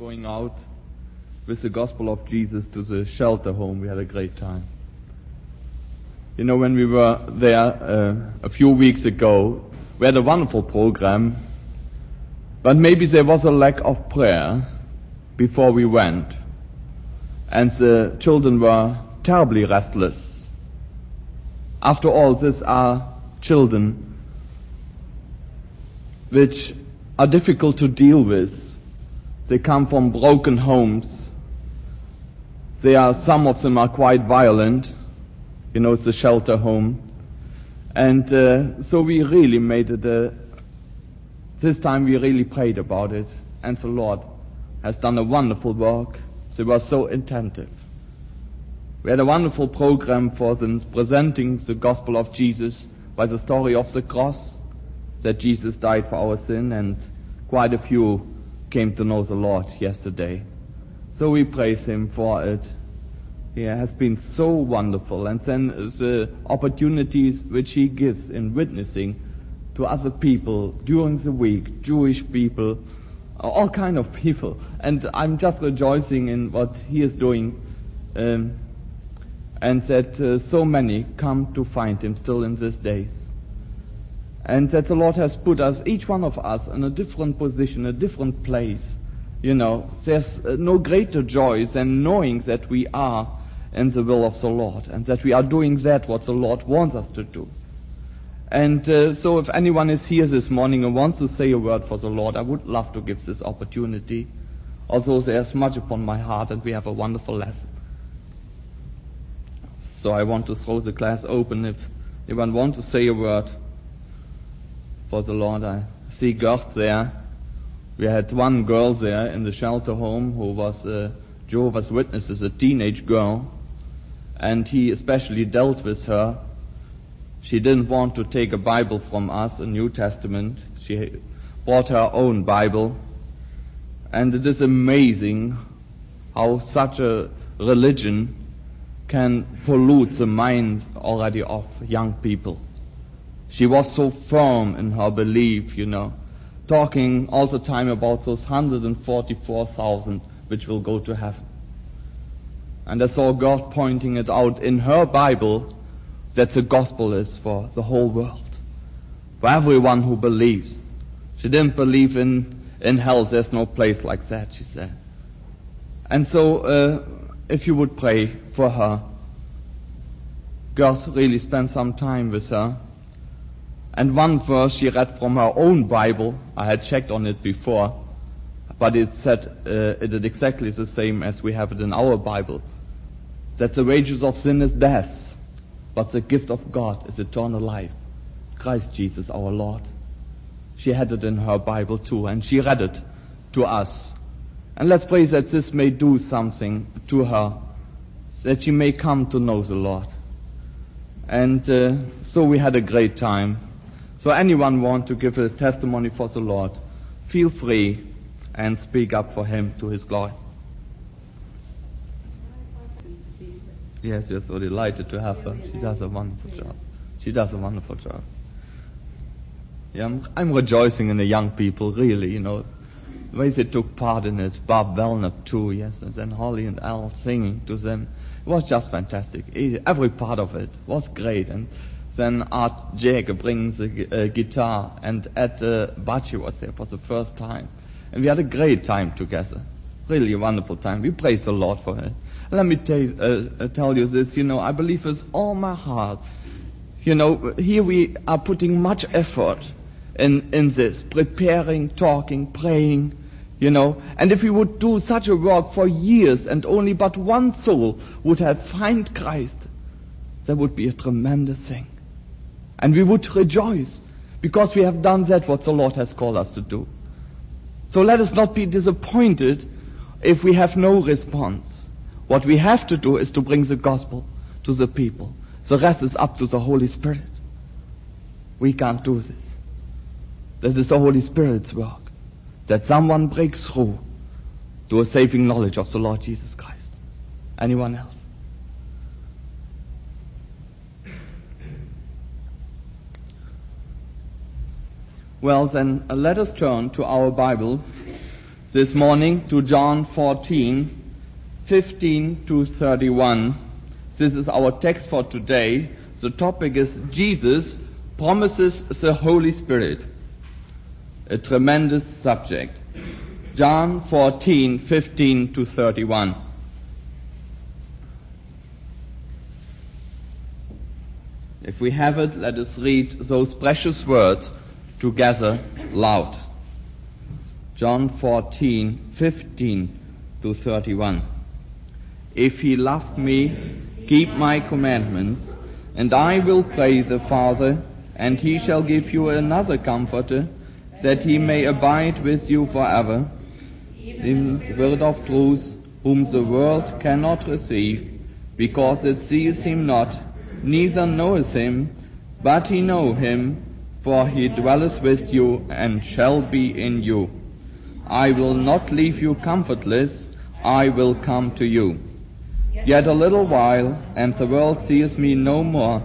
going out with the gospel of Jesus to the shelter home. We had a great time. You know, when we were there uh, a few weeks ago, we had a wonderful program, but maybe there was a lack of prayer before we went. And the children were terribly restless. After all, these are children which are difficult to deal with. They come from broken homes. They are, some of them are quite violent. You know, it's a shelter home. And uh, so we really made it a, this time we really prayed about it. And the Lord has done a wonderful work. They were so attentive. We had a wonderful program for them presenting the gospel of Jesus by the story of the cross, that Jesus died for our sin, and quite a few came to know the Lord yesterday. So we praise Him for it. He has been so wonderful. And then the opportunities which He gives in witnessing to other people during the week, Jewish people, all kind of people. And I'm just rejoicing in what He is doing. Um, and that uh, so many come to find Him still in these days. And that the Lord has put us, each one of us, in a different position, a different place. You know, there's uh, no greater joy than knowing that we are in the will of the Lord and that we are doing that what the Lord wants us to do. And uh, so if anyone is here this morning and wants to say a word for the Lord, I would love to give this opportunity. Although there's much upon my heart and we have a wonderful lesson. So I want to throw the class open if anyone wants to say a word for the Lord. I see Gert there. We had one girl there in the shelter home who was a Jehovah's Witness as a teenage girl, and he especially dealt with her. She didn't want to take a Bible from us, a New Testament. She bought her own Bible, and it is amazing how such a religion can pollute the minds already of young people. She was so firm in her belief, you know, talking all the time about those 144,000 which will go to heaven. And I saw God pointing it out in her Bible that the gospel is for the whole world. For everyone who believes. She didn't believe in, in hell. There's no place like that, she said. And so, uh, if you would pray for her, God really spent some time with her and one verse she read from her own Bible, I had checked on it before, but it said uh, it is exactly the same as we have it in our Bible. That the wages of sin is death, but the gift of God is eternal life. Christ Jesus our Lord. She had it in her Bible too, and she read it to us. And let's pray that this may do something to her, that she may come to know the Lord. And uh, so we had a great time. So anyone want to give a testimony for the Lord, feel free and speak up for him to his glory. Yes, we're so delighted to have her. She does a wonderful job. She does a wonderful job. Yeah, I'm, I'm rejoicing in the young people, really, you know. The way they took part in it. Bob Belknap too, yes, and then Holly and Al singing to them. It was just fantastic. Every part of it was great. And then Art Jacob brings the uh, guitar, and Ed uh, Bachi was there for the first time. And we had a great time together. Really a wonderful time. We praise the Lord for it. Let me tell, uh, tell you this, you know, I believe with all my heart. You know, here we are putting much effort in, in this, preparing, talking, praying, you know. And if we would do such a work for years and only but one soul would have find Christ, that would be a tremendous thing. And we would rejoice because we have done that what the Lord has called us to do. So let us not be disappointed if we have no response. What we have to do is to bring the gospel to the people. The rest is up to the Holy Spirit. We can't do this. This is the Holy Spirit's work. That someone breaks through to a saving knowledge of the Lord Jesus Christ. Anyone else? Well, then uh, let us turn to our Bible, this morning to John 14, 15 to 31. This is our text for today. The topic is Jesus promises the Holy Spirit. A tremendous subject. John 14, 15 to 31. If we have it, let us read those precious words together loud. John 14, 15 to 31. If he loved me, keep my commandments, and I will pray the Father, and he shall give you another comforter, that he may abide with you forever, the word of truth, whom the world cannot receive, because it sees him not, neither knoweth him, but he know him, for he dwelleth with you and shall be in you. I will not leave you comfortless, I will come to you. Yet a little while, and the world sees me no more,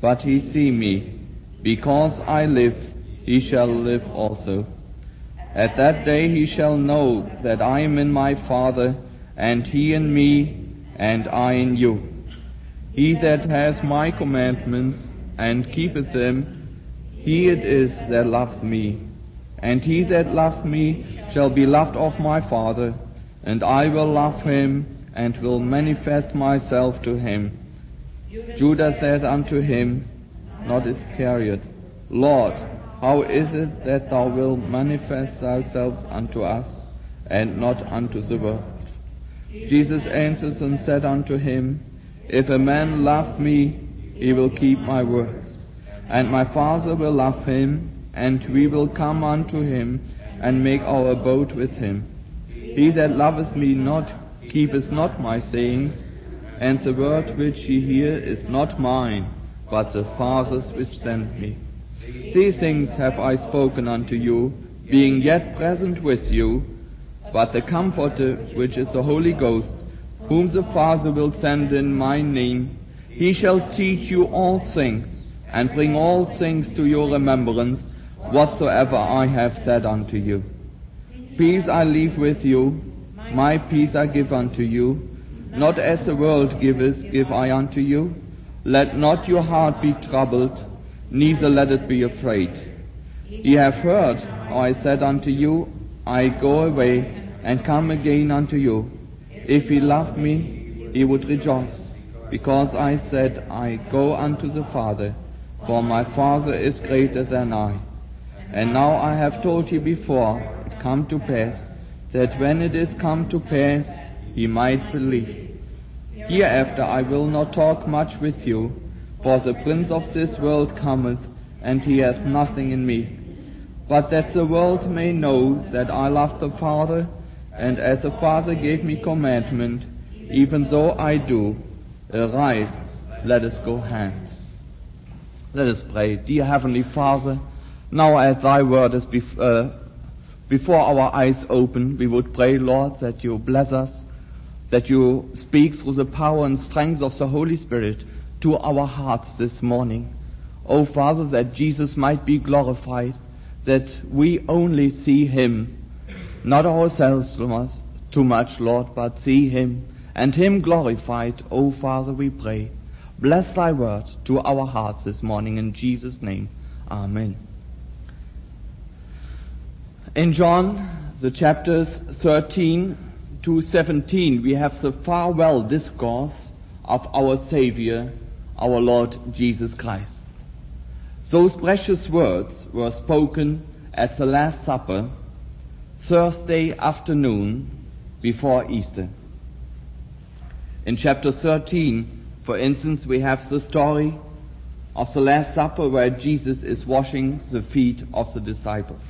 but he see me. Because I live, he shall live also. At that day he shall know that I am in my Father, and he in me, and I in you. He that has my commandments and keepeth them, he it is that loves me. And he that loves me shall be loved of my Father, and I will love him and will manifest myself to him. Judas said unto him, not Iscariot, Lord, how is it that thou wilt manifest thyself unto us, and not unto the world? Jesus answered and said unto him, if a man love me, he will keep my words. And my Father will love him, and we will come unto him, and make our abode with him. He that loveth me not, keepeth not my sayings, and the word which ye hear is not mine, but the Father's which sent me. These things have I spoken unto you, being yet present with you, but the Comforter, which is the Holy Ghost, whom the Father will send in my name, he shall teach you all things, and bring all things to your remembrance, whatsoever I have said unto you. Peace I leave with you, my peace I give unto you, not as the world giveth, give I unto you. Let not your heart be troubled, neither let it be afraid. Ye have heard how I said unto you, I go away and come again unto you. If he loved me, he would rejoice, because I said, I go unto the Father, for my Father is greater than I. And now I have told you before it come to pass, that when it is come to pass, he might believe. Hereafter I will not talk much with you, for the prince of this world cometh, and he hath nothing in me. But that the world may know that I love the Father, and as the Father gave me commandment, even so I do. Arise, let us go hence. Let us pray. Dear Heavenly Father, now as Thy word is bef- uh, before our eyes open, we would pray, Lord, that you bless us, that you speak through the power and strength of the Holy Spirit to our hearts this morning. Oh Father, that Jesus might be glorified, that we only see Him not ourselves too much, Lord, but see Him and Him glorified. O Father, we pray. Bless Thy word to our hearts this morning in Jesus' name. Amen. In John, the chapters 13 to 17, we have the farewell discourse of our Savior, our Lord Jesus Christ. Those precious words were spoken at the Last Supper Thursday afternoon before Easter. In chapter 13, for instance, we have the story of the Last Supper where Jesus is washing the feet of the disciples.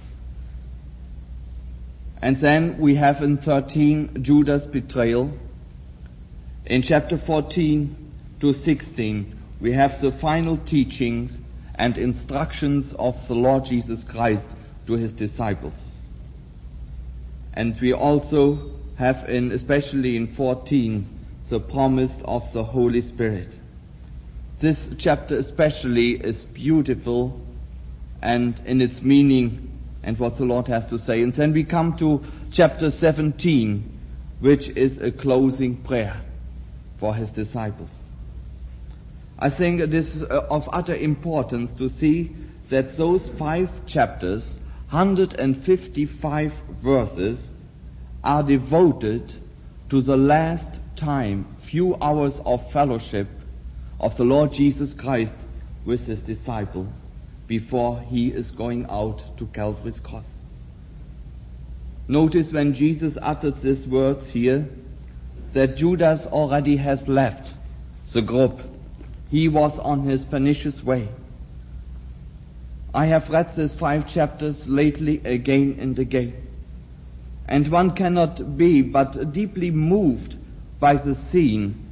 And then we have in 13 Judas' betrayal. In chapter 14 to 16, we have the final teachings and instructions of the Lord Jesus Christ to his disciples. And we also have in, especially in 14, the promise of the Holy Spirit. This chapter especially is beautiful and in its meaning and what the Lord has to say. And then we come to chapter 17, which is a closing prayer for his disciples. I think it is uh, of utter importance to see that those five chapters, 155 verses, are devoted to the last time, few hours of fellowship of the Lord Jesus Christ with his disciple before he is going out to Calvary's cross. Notice when Jesus uttered these words here that Judas already has left the group. He was on his pernicious way. I have read these five chapters lately again and again. And one cannot be but deeply moved by the scene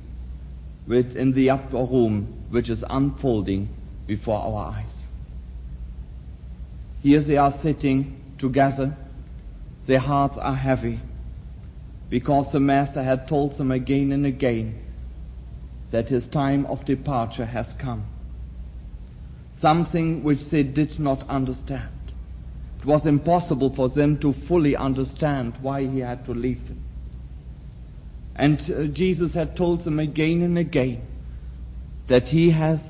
in the upper room which is unfolding before our eyes. Here they are sitting together. Their hearts are heavy because the Master had told them again and again that his time of departure has come. Something which they did not understand. It was impossible for them to fully understand why he had to leave them. And uh, Jesus had told them again and again that he hath,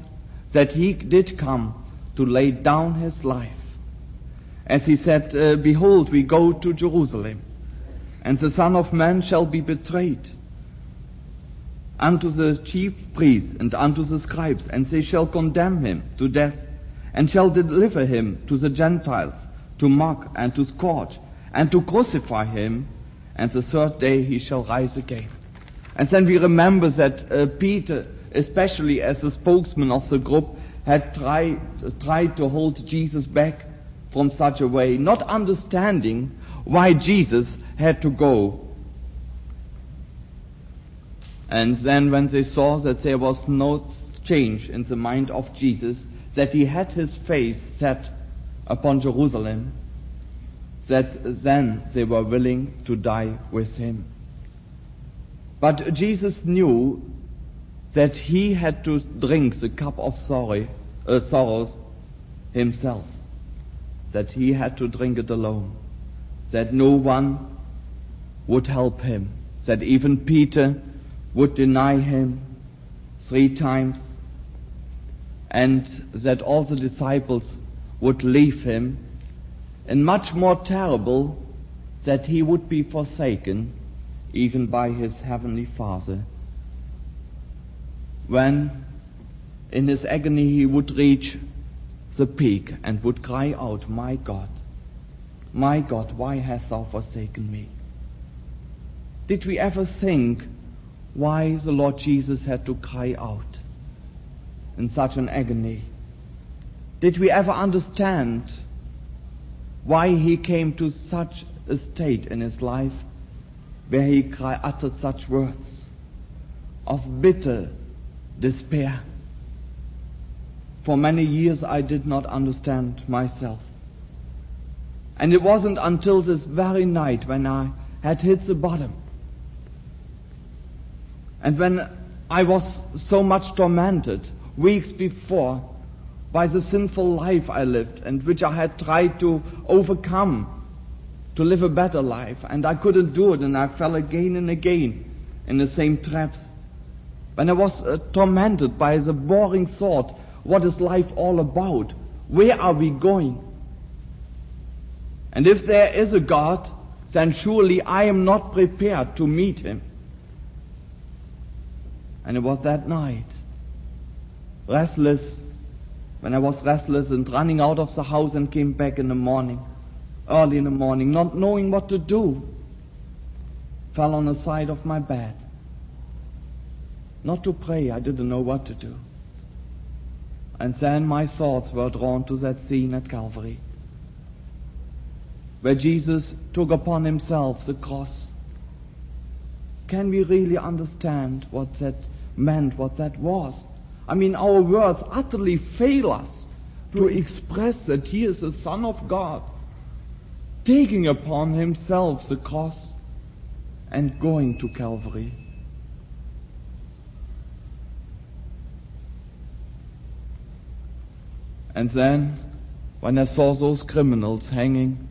that he did come to lay down his life. As he said, uh, Behold, we go to Jerusalem, and the Son of Man shall be betrayed unto the chief priests and unto the scribes, and they shall condemn him to death, and shall deliver him to the Gentiles, to mock and to scourge, and to crucify him, and the third day he shall rise again. And then we remember that uh, Peter, especially as the spokesman of the group, had tried, uh, tried to hold Jesus back from such a way, not understanding why Jesus had to go. And then when they saw that there was no change in the mind of Jesus, that he had his face set upon Jerusalem, that then they were willing to die with him. But Jesus knew that he had to drink the cup of sorry, uh, sorrows himself that he had to drink it alone, that no one would help him, that even Peter would deny him three times, and that all the disciples would leave him, and much more terrible, that he would be forsaken even by his heavenly Father. When in his agony he would reach the peak and would cry out, My God, my God, why hast thou forsaken me? Did we ever think why the Lord Jesus had to cry out in such an agony? Did we ever understand why he came to such a state in his life where he cry, uttered such words of bitter despair? For many years I did not understand myself. And it wasn't until this very night when I had hit the bottom and when I was so much tormented weeks before by the sinful life I lived and which I had tried to overcome to live a better life and I couldn't do it and I fell again and again in the same traps. When I was uh, tormented by the boring thought what is life all about? Where are we going? And if there is a God, then surely I am not prepared to meet him. And it was that night, restless, when I was restless and running out of the house and came back in the morning, early in the morning, not knowing what to do, fell on the side of my bed. Not to pray, I didn't know what to do. And then my thoughts were drawn to that scene at Calvary, where Jesus took upon himself the cross. Can we really understand what that meant, what that was? I mean, our words utterly fail us to hmm. express that he is the Son of God, taking upon himself the cross and going to Calvary. And then when I saw those criminals hanging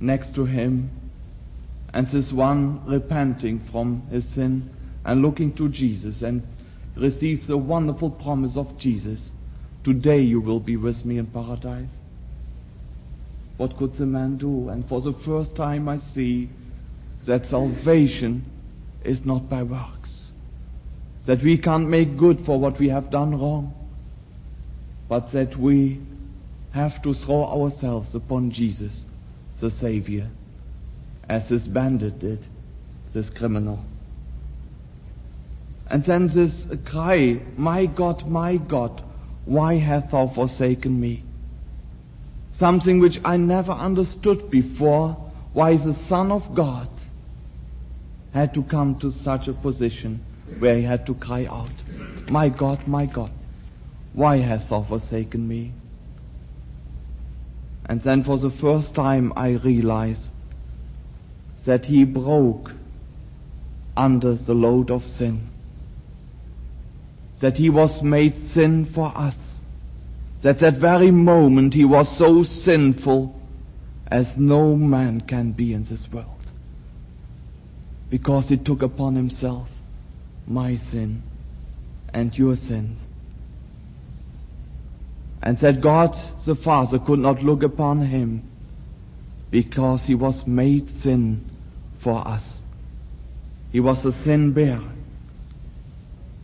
next to him and this one repenting from his sin and looking to Jesus and receives the wonderful promise of Jesus. Today you will be with me in paradise. What could the man do? And for the first time I see that salvation is not by works. That we can't make good for what we have done wrong. But that we have to throw ourselves upon Jesus, the Savior, as this bandit did, this criminal. And then this cry, My God, my God, why hast thou forsaken me? Something which I never understood before, why the Son of God had to come to such a position where he had to cry out, My God, my God, why hast thou forsaken me? And then for the first time I realized that he broke under the load of sin. That he was made sin for us. That that very moment he was so sinful as no man can be in this world. Because he took upon himself my sin and your sins. And that God the Father could not look upon him because he was made sin for us. He was a sin bearer.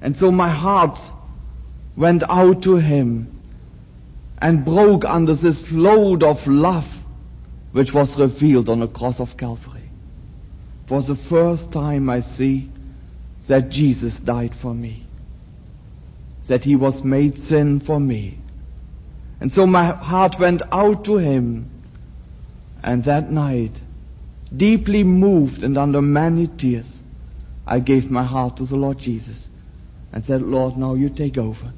And so my heart went out to him and broke under this load of love which was revealed on the cross of Calvary. For the first time I see that Jesus died for me. That he was made sin for me. And so my heart went out to him. And that night, deeply moved and under many tears, I gave my heart to the Lord Jesus and said, Lord, now you take over.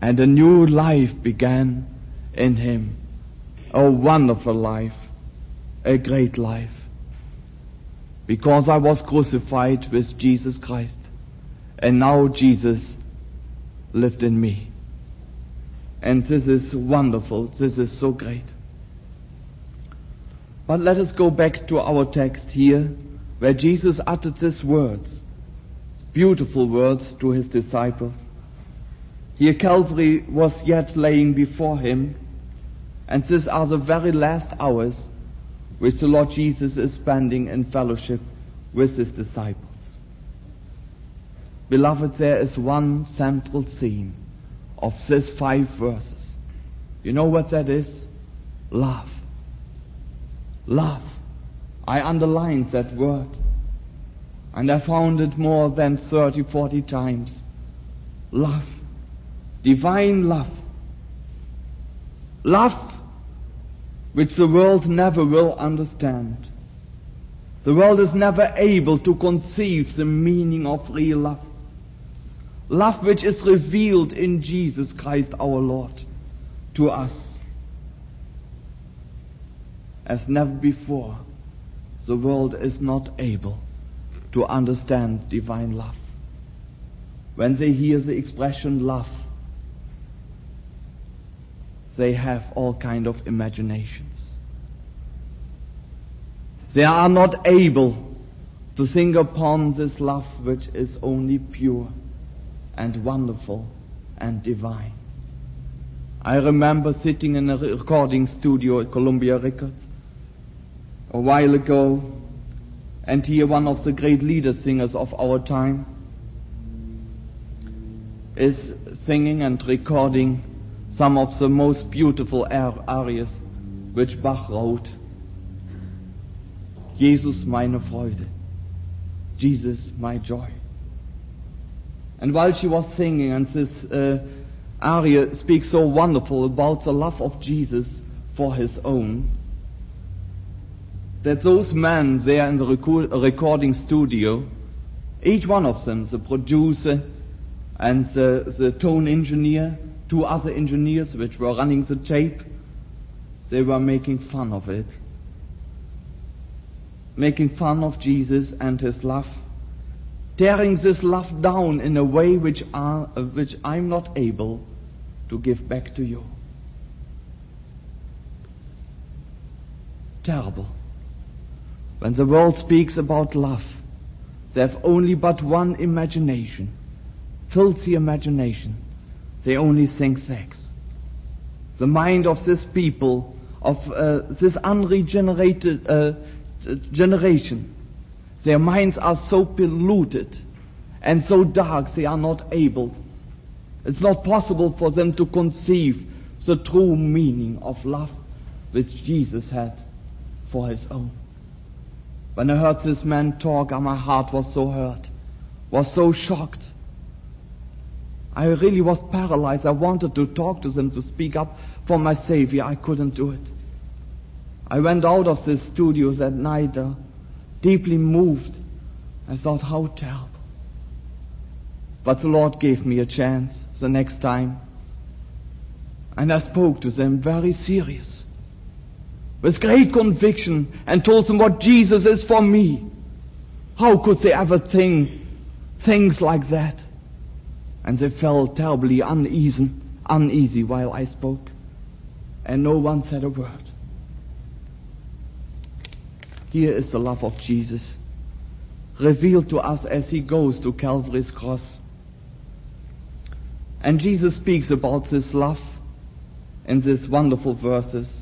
And a new life began in him. A wonderful life. A great life. Because I was crucified with Jesus Christ. And now Jesus lived in me. And this is wonderful. This is so great. But let us go back to our text here, where Jesus uttered these words, beautiful words to his disciples. Here Calvary was yet laying before him, and these are the very last hours which the Lord Jesus is spending in fellowship with his disciples. Beloved, there is one central theme of these five verses. You know what that is? Love. Love. I underlined that word. And I found it more than 30, 40 times. Love. Divine love. Love which the world never will understand. The world is never able to conceive the meaning of real love. Love which is revealed in Jesus Christ our Lord to us. As never before, the world is not able to understand divine love. When they hear the expression love, they have all kind of imaginations. They are not able to think upon this love which is only pure and wonderful and divine. I remember sitting in a recording studio at Columbia Records a while ago and here one of the great leader singers of our time is singing and recording some of the most beautiful arias which Bach wrote. Jesus meine Freude. Jesus my joy. And while she was singing, and this uh, aria speaks so wonderful about the love of Jesus for his own, that those men there in the record, recording studio, each one of them, the producer and the, the tone engineer, two other engineers which were running the tape, they were making fun of it. Making fun of Jesus and his love tearing this love down in a way which, are, which I'm not able to give back to you. Terrible. When the world speaks about love, they have only but one imagination, filthy imagination. They only think sex. The mind of this people, of uh, this unregenerated uh, generation, their minds are so polluted and so dark they are not able. It's not possible for them to conceive the true meaning of love which Jesus had for his own. When I heard this man talk, my heart was so hurt, was so shocked. I really was paralyzed. I wanted to talk to them, to speak up for my Savior. I couldn't do it. I went out of the studio that night, uh, deeply moved. I thought, how terrible. But the Lord gave me a chance the next time. And I spoke to them very serious with great conviction and told them what Jesus is for me. How could they ever think things like that? And they felt terribly uneasy, uneasy while I spoke. And no one said a word. Here is the love of Jesus, revealed to us as he goes to Calvary's cross. And Jesus speaks about this love in these wonderful verses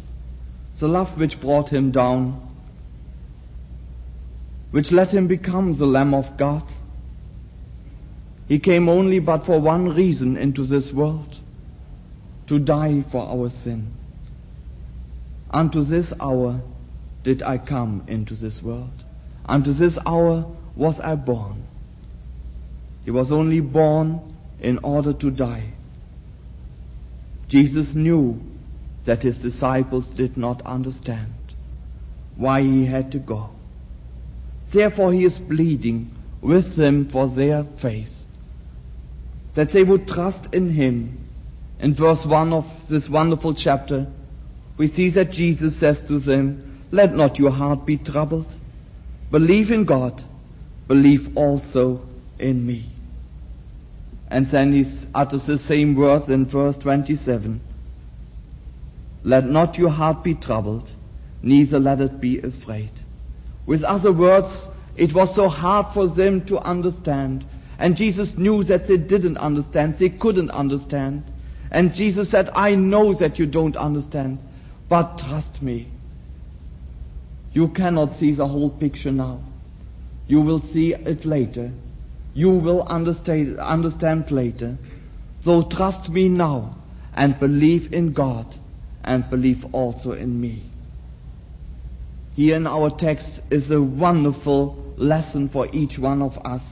the love which brought him down, which let him become the Lamb of God. He came only but for one reason into this world, to die for our sin. Unto this hour did I come into this world. Unto this hour was I born. He was only born in order to die. Jesus knew that his disciples did not understand why he had to go. Therefore he is pleading with them for their faith, that they would trust in him. In verse 1 of this wonderful chapter, we see that Jesus says to them, Let not your heart be troubled. Believe in God. Believe also in me. And then he utters the same words in verse 27. Let not your heart be troubled, neither let it be afraid. With other words, it was so hard for them to understand. And Jesus knew that they didn't understand. They couldn't understand. And Jesus said, I know that you don't understand, but trust me. You cannot see the whole picture now. You will see it later. You will understand, understand later. So trust me now and believe in God and believe also in me. Here in our text is a wonderful lesson for each one of us.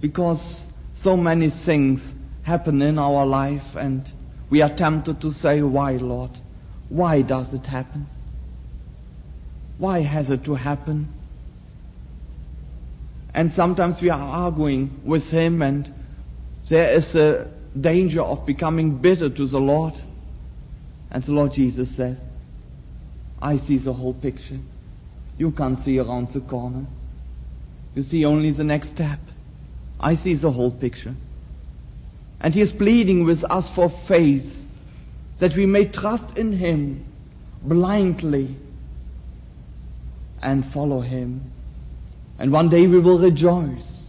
Because so many things happen in our life and we are tempted to say, why Lord? Why does it happen? Why has it to happen? And sometimes we are arguing with Him and there is a danger of becoming bitter to the Lord. And the Lord Jesus said, I see the whole picture. You can't see around the corner. You see only the next step. I see the whole picture. And He is pleading with us for faith that we may trust in Him blindly and follow Him. And one day we will rejoice.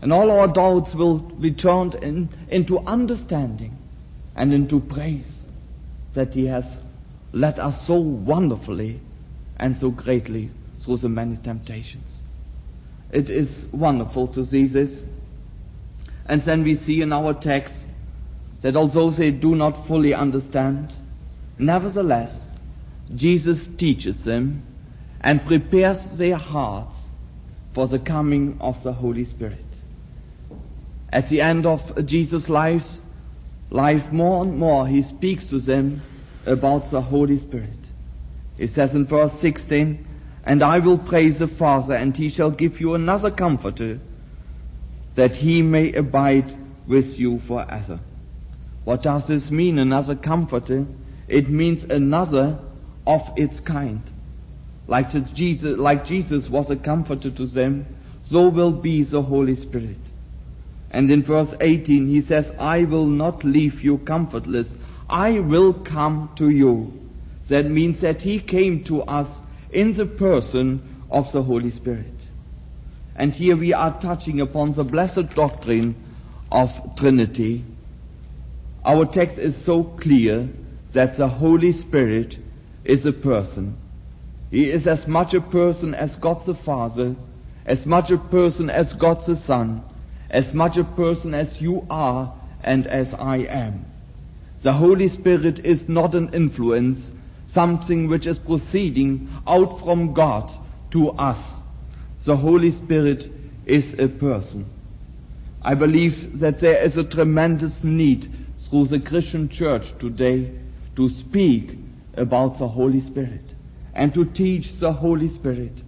And all our doubts will be turned in, into understanding and into praise that He has led us so wonderfully and so greatly through the many temptations. It is wonderful to see this. And then we see in our text that although they do not fully understand, nevertheless, Jesus teaches them and prepares their hearts for the coming of the Holy Spirit. At the end of Jesus' life, life more and more, he speaks to them about the Holy Spirit. He says in verse 16, And I will praise the Father, and he shall give you another comforter, that he may abide with you forever. What does this mean, another comforter? It means another of its kind. Like Jesus, like Jesus was a comforter to them, so will be the Holy Spirit. And in verse 18 he says, I will not leave you comfortless. I will come to you. That means that he came to us in the person of the Holy Spirit. And here we are touching upon the blessed doctrine of Trinity. Our text is so clear that the Holy Spirit is a person. He is as much a person as God the Father, as much a person as God the Son, as much a person as you are and as I am. The Holy Spirit is not an influence, something which is proceeding out from God to us. The Holy Spirit is a person. I believe that there is a tremendous need through the Christian church today to speak about the Holy Spirit and to teach the Holy Spirit.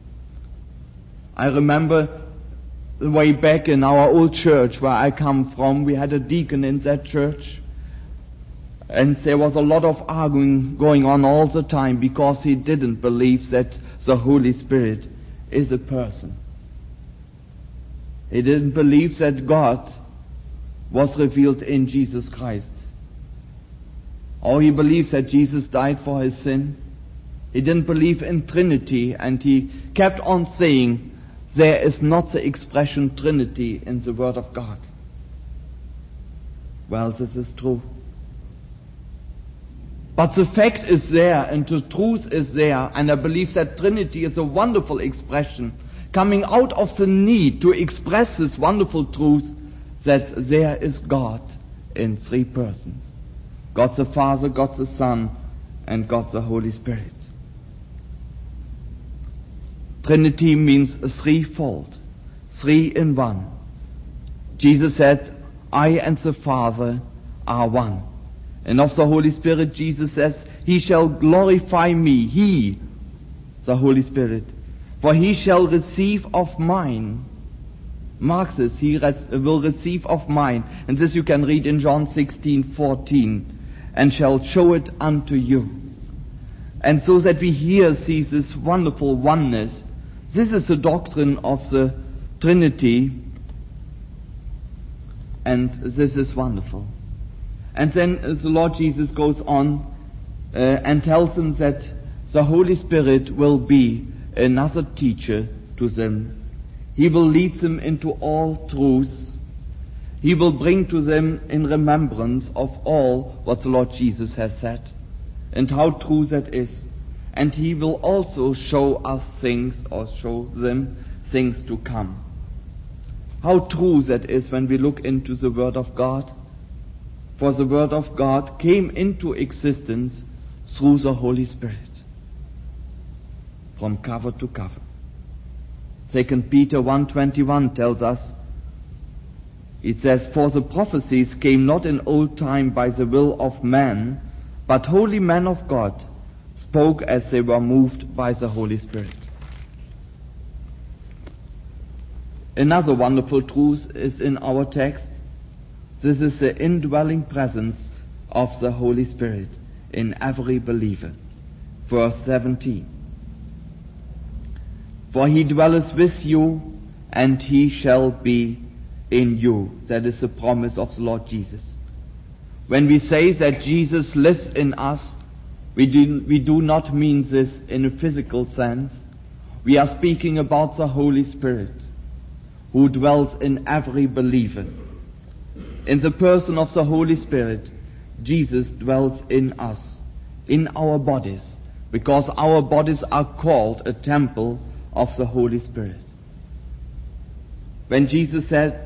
I remember way back in our old church where I come from, we had a deacon in that church. And there was a lot of arguing going on all the time because he didn't believe that the Holy Spirit is a person. He didn't believe that God was revealed in Jesus Christ. Or he believes that Jesus died for his sin. He didn't believe in Trinity and he kept on saying there is not the expression Trinity in the Word of God. Well, this is true. But the fact is there and the truth is there and I believe that Trinity is a wonderful expression coming out of the need to express this wonderful truth that there is God in three persons. God the Father, God the Son, and God the Holy Spirit. Trinity means threefold, three in one. Jesus said, I and the Father are one. And of the Holy Spirit, Jesus says, He shall glorify me, He, the Holy Spirit, for He shall receive of mine. Mark this, He res- will receive of mine. And this you can read in John 16, 14, and shall show it unto you. And so that we here see this wonderful oneness. This is the doctrine of the Trinity, and this is wonderful. And then the Lord Jesus goes on uh, and tells them that the Holy Spirit will be another teacher to them. He will lead them into all truth. He will bring to them in remembrance of all what the Lord Jesus has said and how true that is. And he will also show us things or show them things to come. How true that is when we look into the Word of God for the Word of God came into existence through the Holy Spirit. From cover to cover. 2 Peter 1.21 tells us, it says, For the prophecies came not in old time by the will of man, but holy men of God spoke as they were moved by the Holy Spirit. Another wonderful truth is in our text this is the indwelling presence of the Holy Spirit in every believer. Verse 17. For he dwelleth with you, and he shall be in you. That is the promise of the Lord Jesus. When we say that Jesus lives in us, we do, we do not mean this in a physical sense. We are speaking about the Holy Spirit who dwells in every believer. In the person of the Holy Spirit, Jesus dwells in us, in our bodies, because our bodies are called a temple of the Holy Spirit. When Jesus said,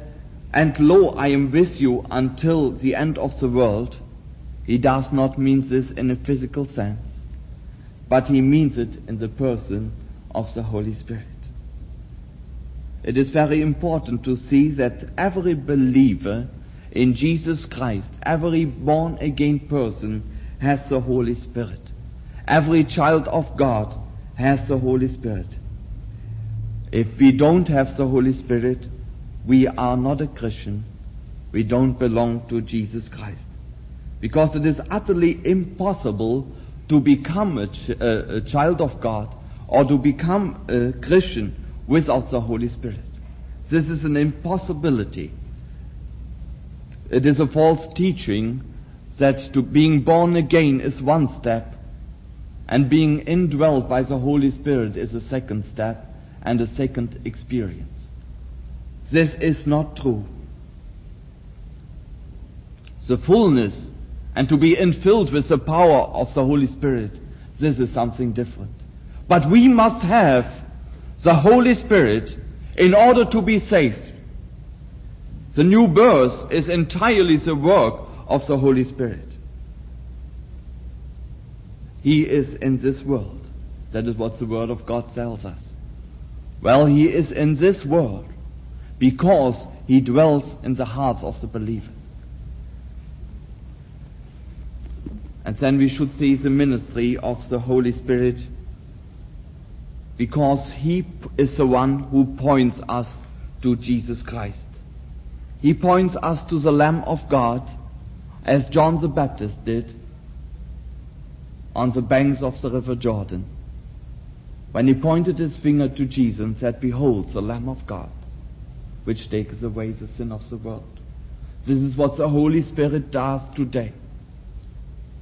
And lo, I am with you until the end of the world, he does not mean this in a physical sense, but he means it in the person of the Holy Spirit. It is very important to see that every believer in Jesus Christ, every born again person has the Holy Spirit. Every child of God has the Holy Spirit. If we don't have the Holy Spirit, we are not a Christian. We don't belong to Jesus Christ. Because it is utterly impossible to become a, ch- a, a child of God or to become a Christian without the Holy Spirit. This is an impossibility. it is a false teaching that to being born again is one step and being indwelt by the Holy Spirit is a second step and a second experience. This is not true. The fullness and to be infilled with the power of the Holy Spirit, this is something different. But we must have the Holy Spirit in order to be saved. The new birth is entirely the work of the Holy Spirit. He is in this world. That is what the Word of God tells us. Well, He is in this world because He dwells in the hearts of the believer. And then we should see the ministry of the Holy Spirit because He is the one who points us to Jesus Christ. He points us to the Lamb of God as John the Baptist did on the banks of the river Jordan when he pointed his finger to Jesus and said, Behold, the Lamb of God, which taketh away the sin of the world. This is what the Holy Spirit does today.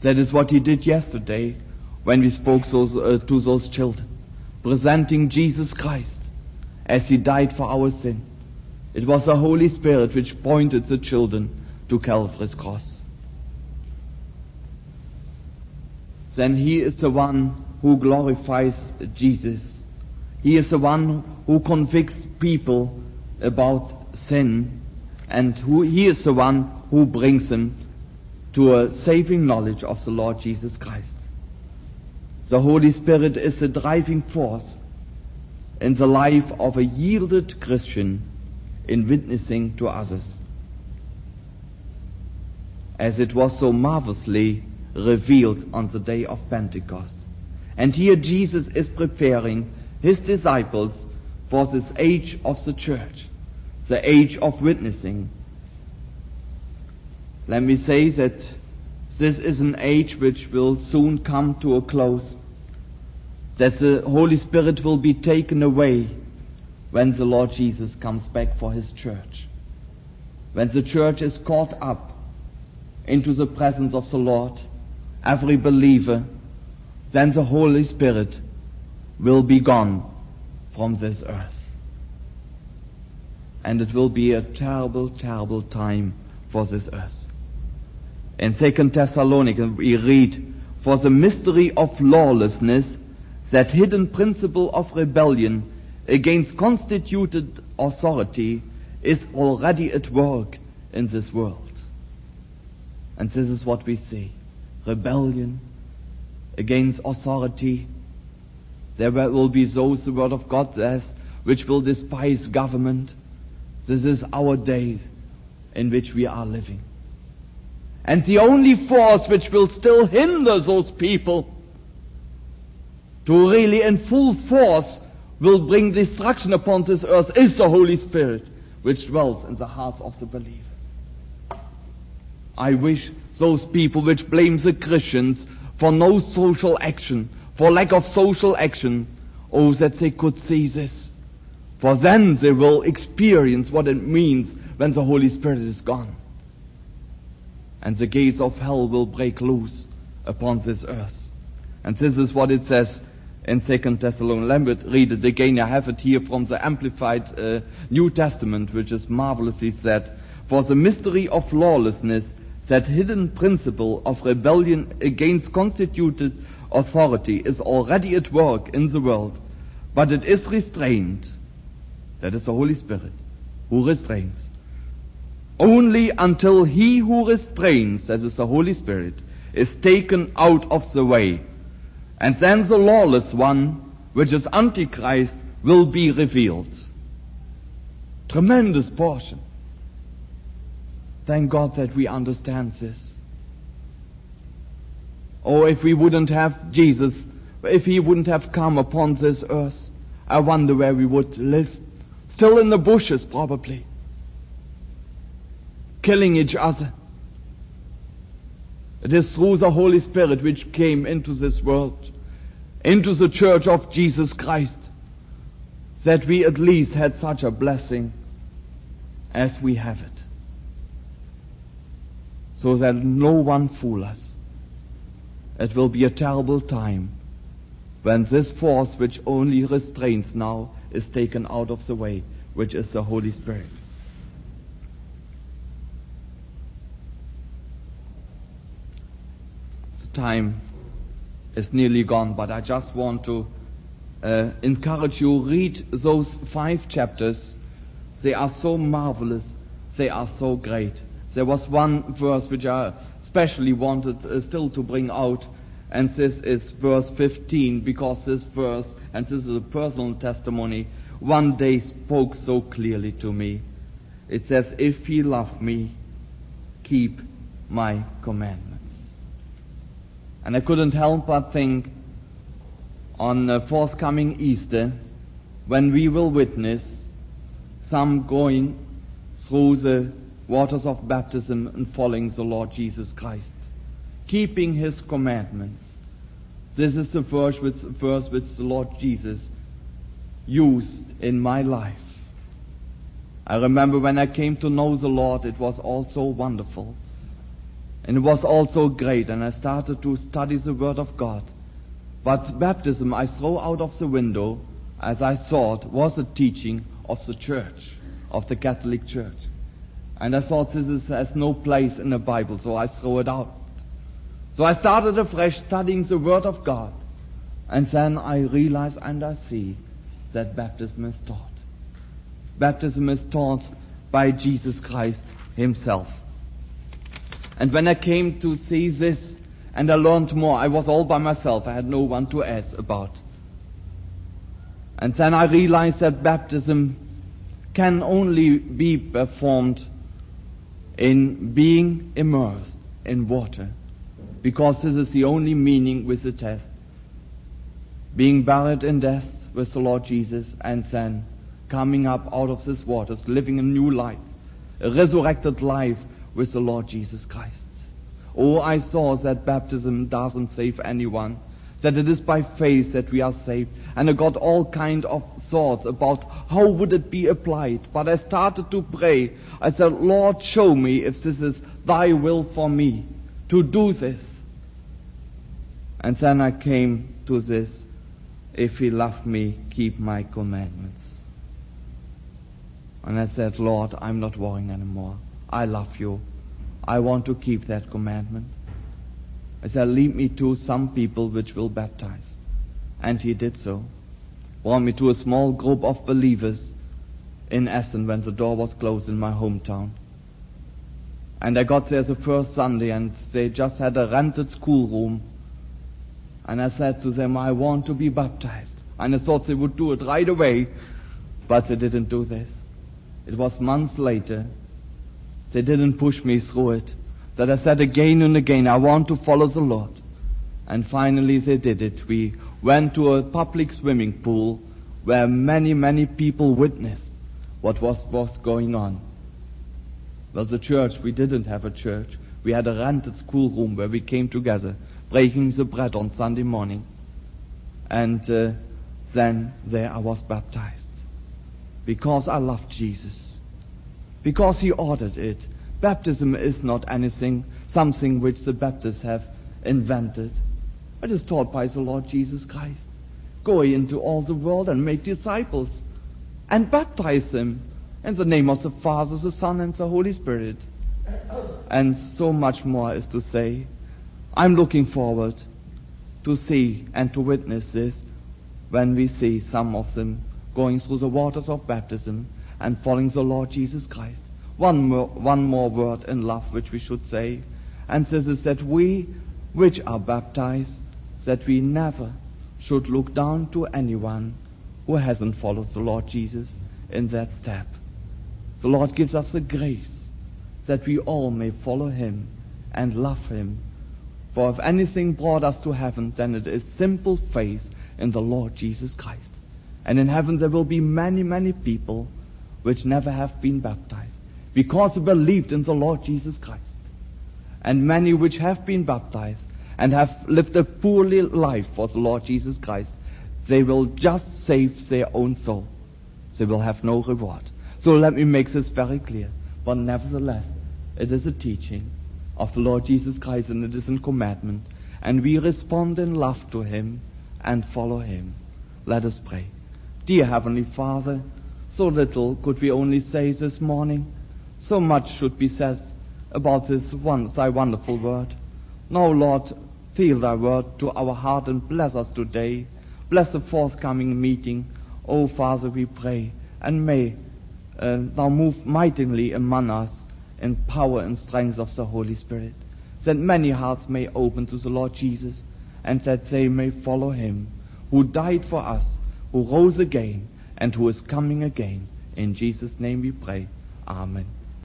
That is what he did yesterday when we spoke those, uh, to those children, presenting Jesus Christ as he died for our sin. It was the Holy Spirit which pointed the children to Calvary's cross. Then he is the one who glorifies Jesus. He is the one who convicts people about sin and who, he is the one who brings them to a saving knowledge of the Lord Jesus Christ. The Holy Spirit is the driving force in the life of a yielded Christian in witnessing to others. As it was so marvelously revealed on the day of Pentecost. And here Jesus is preparing his disciples for this age of the church, the age of witnessing. Let me say that this is an age which will soon come to a close, that the Holy Spirit will be taken away when the Lord Jesus comes back for his church. When the church is caught up into the presence of the Lord, every believer then the Holy Spirit will be gone from this earth. And it will be a terrible, terrible time for this earth. In 2 Thessalonians we read, For the mystery of lawlessness, that hidden principle of rebellion against constituted authority is already at work in this world. And this is what we see. Rebellion, against authority. There will be those, the Word of God says, which will despise government. This is our days in which we are living. And the only force which will still hinder those people to really in full force will bring destruction upon this earth is the Holy Spirit which dwells in the hearts of the believer. I wish those people which blame the Christians for no social action, for lack of social action. Oh, that they could see this. For then they will experience what it means when the Holy Spirit is gone. And the gates of hell will break loose upon this earth. And this is what it says in Second Thessalonians. Let me read it again. I have it here from the Amplified uh, New Testament, which is marvelously said. For the mystery of lawlessness that hidden principle of rebellion against constituted authority is already at work in the world, but it is restrained. That is the Holy Spirit who restrains. Only until he who restrains, that is the Holy Spirit, is taken out of the way. And then the lawless one, which is Antichrist, will be revealed. Tremendous portion. Thank God that we understand this. Oh, if we wouldn't have Jesus, if he wouldn't have come upon this earth, I wonder where we would live. Still in the bushes, probably. Killing each other. It is through the Holy Spirit which came into this world, into the church of Jesus Christ, that we at least had such a blessing as we have it. so that no one fool us. It will be a terrible time when this force which only restrains now is taken out of the way, which is the Holy Spirit. Time is nearly gone, but I just want to uh, encourage you read those five chapters. They are so marvelous. They are so great. There was one verse which I especially wanted uh, still to bring out, and this is verse 15, because this verse, and this is a personal testimony, one day spoke so clearly to me. It says, If he love me, keep my commandments. And I couldn't help but think on the forthcoming Easter when we will witness some going through the waters of baptism and following the Lord Jesus Christ, keeping his commandments. This is the verse which, verse which the Lord Jesus used in my life. I remember when I came to know the Lord, it was all so wonderful. And it was also great, and I started to study the Word of God. But baptism I threw out of the window, as I thought was a teaching of the church, of the Catholic Church. And I thought this is, has no place in the Bible, so I threw it out. So I started afresh studying the Word of God. And then I realize and I see that baptism is taught. Baptism is taught by Jesus Christ Himself. And when I came to see this, and I learned more, I was all by myself. I had no one to ask about. And then I realized that baptism can only be performed in being immersed in water, because this is the only meaning with the test. Being buried in death with the Lord Jesus and then coming up out of these waters, living a new life, a resurrected life with the Lord Jesus Christ. Oh, I saw that baptism doesn't save anyone, that it is by faith that we are saved. And I got all kind of thoughts about how would it be applied. But I started to pray. I said, Lord, show me if this is thy will for me to do this. And then I came to this, if he love me, keep my commandments. And I said, Lord, I'm not worrying anymore. I love you. I want to keep that commandment. I said, lead me to some people which will baptize. And he did so. Brought me to a small group of believers in Essen when the door was closed in my hometown. And I got there the first Sunday and they just had a rented schoolroom. And I said to them, I want to be baptized. And I thought they would do it right away, but they didn't do this. It was months later. They didn't push me through it. That I said again and again, I want to follow the Lord. And finally they did it. We went to a public swimming pool where many, many people witnessed what was, was going on. Well, the church, we didn't have a church. We had a rented schoolroom where we came together, breaking the bread on Sunday morning. And uh, then there I was baptized. Because I loved Jesus. Because he ordered it. Baptism is not anything, something which the Baptists have invented. It is taught by the Lord Jesus Christ. Go into all the world and make disciples and baptize them in the name of the Father, the Son, and the Holy Spirit. And so much more is to say. I'm looking forward to see and to witness this when we see some of them going through the waters of baptism and following the Lord Jesus Christ. One more, one more word in love which we should say, and this is that we which are baptized, that we never should look down to anyone who hasn't followed the Lord Jesus in that step. The Lord gives us the grace that we all may follow Him and love Him. For if anything brought us to heaven, then it is simple faith in the Lord Jesus Christ. And in heaven there will be many, many people which never have been baptized because they believed in the Lord Jesus Christ. And many which have been baptized and have lived a poorly life for the Lord Jesus Christ, they will just save their own soul. They will have no reward. So let me make this very clear. But nevertheless, it is a teaching of the Lord Jesus Christ, and it is a commandment. And we respond in love to Him and follow Him. Let us pray. Dear Heavenly Father, so little could we only say this morning. So much should be said about this one, thy wonderful word. Now, Lord, feel thy word to our heart and bless us today. Bless the forthcoming meeting. Oh, Father, we pray. And may uh, thou move mightily among us in power and strength of the Holy Spirit, that many hearts may open to the Lord Jesus, and that they may follow him, who died for us, who rose again, and who is coming again. In Jesus' name we pray. Amen.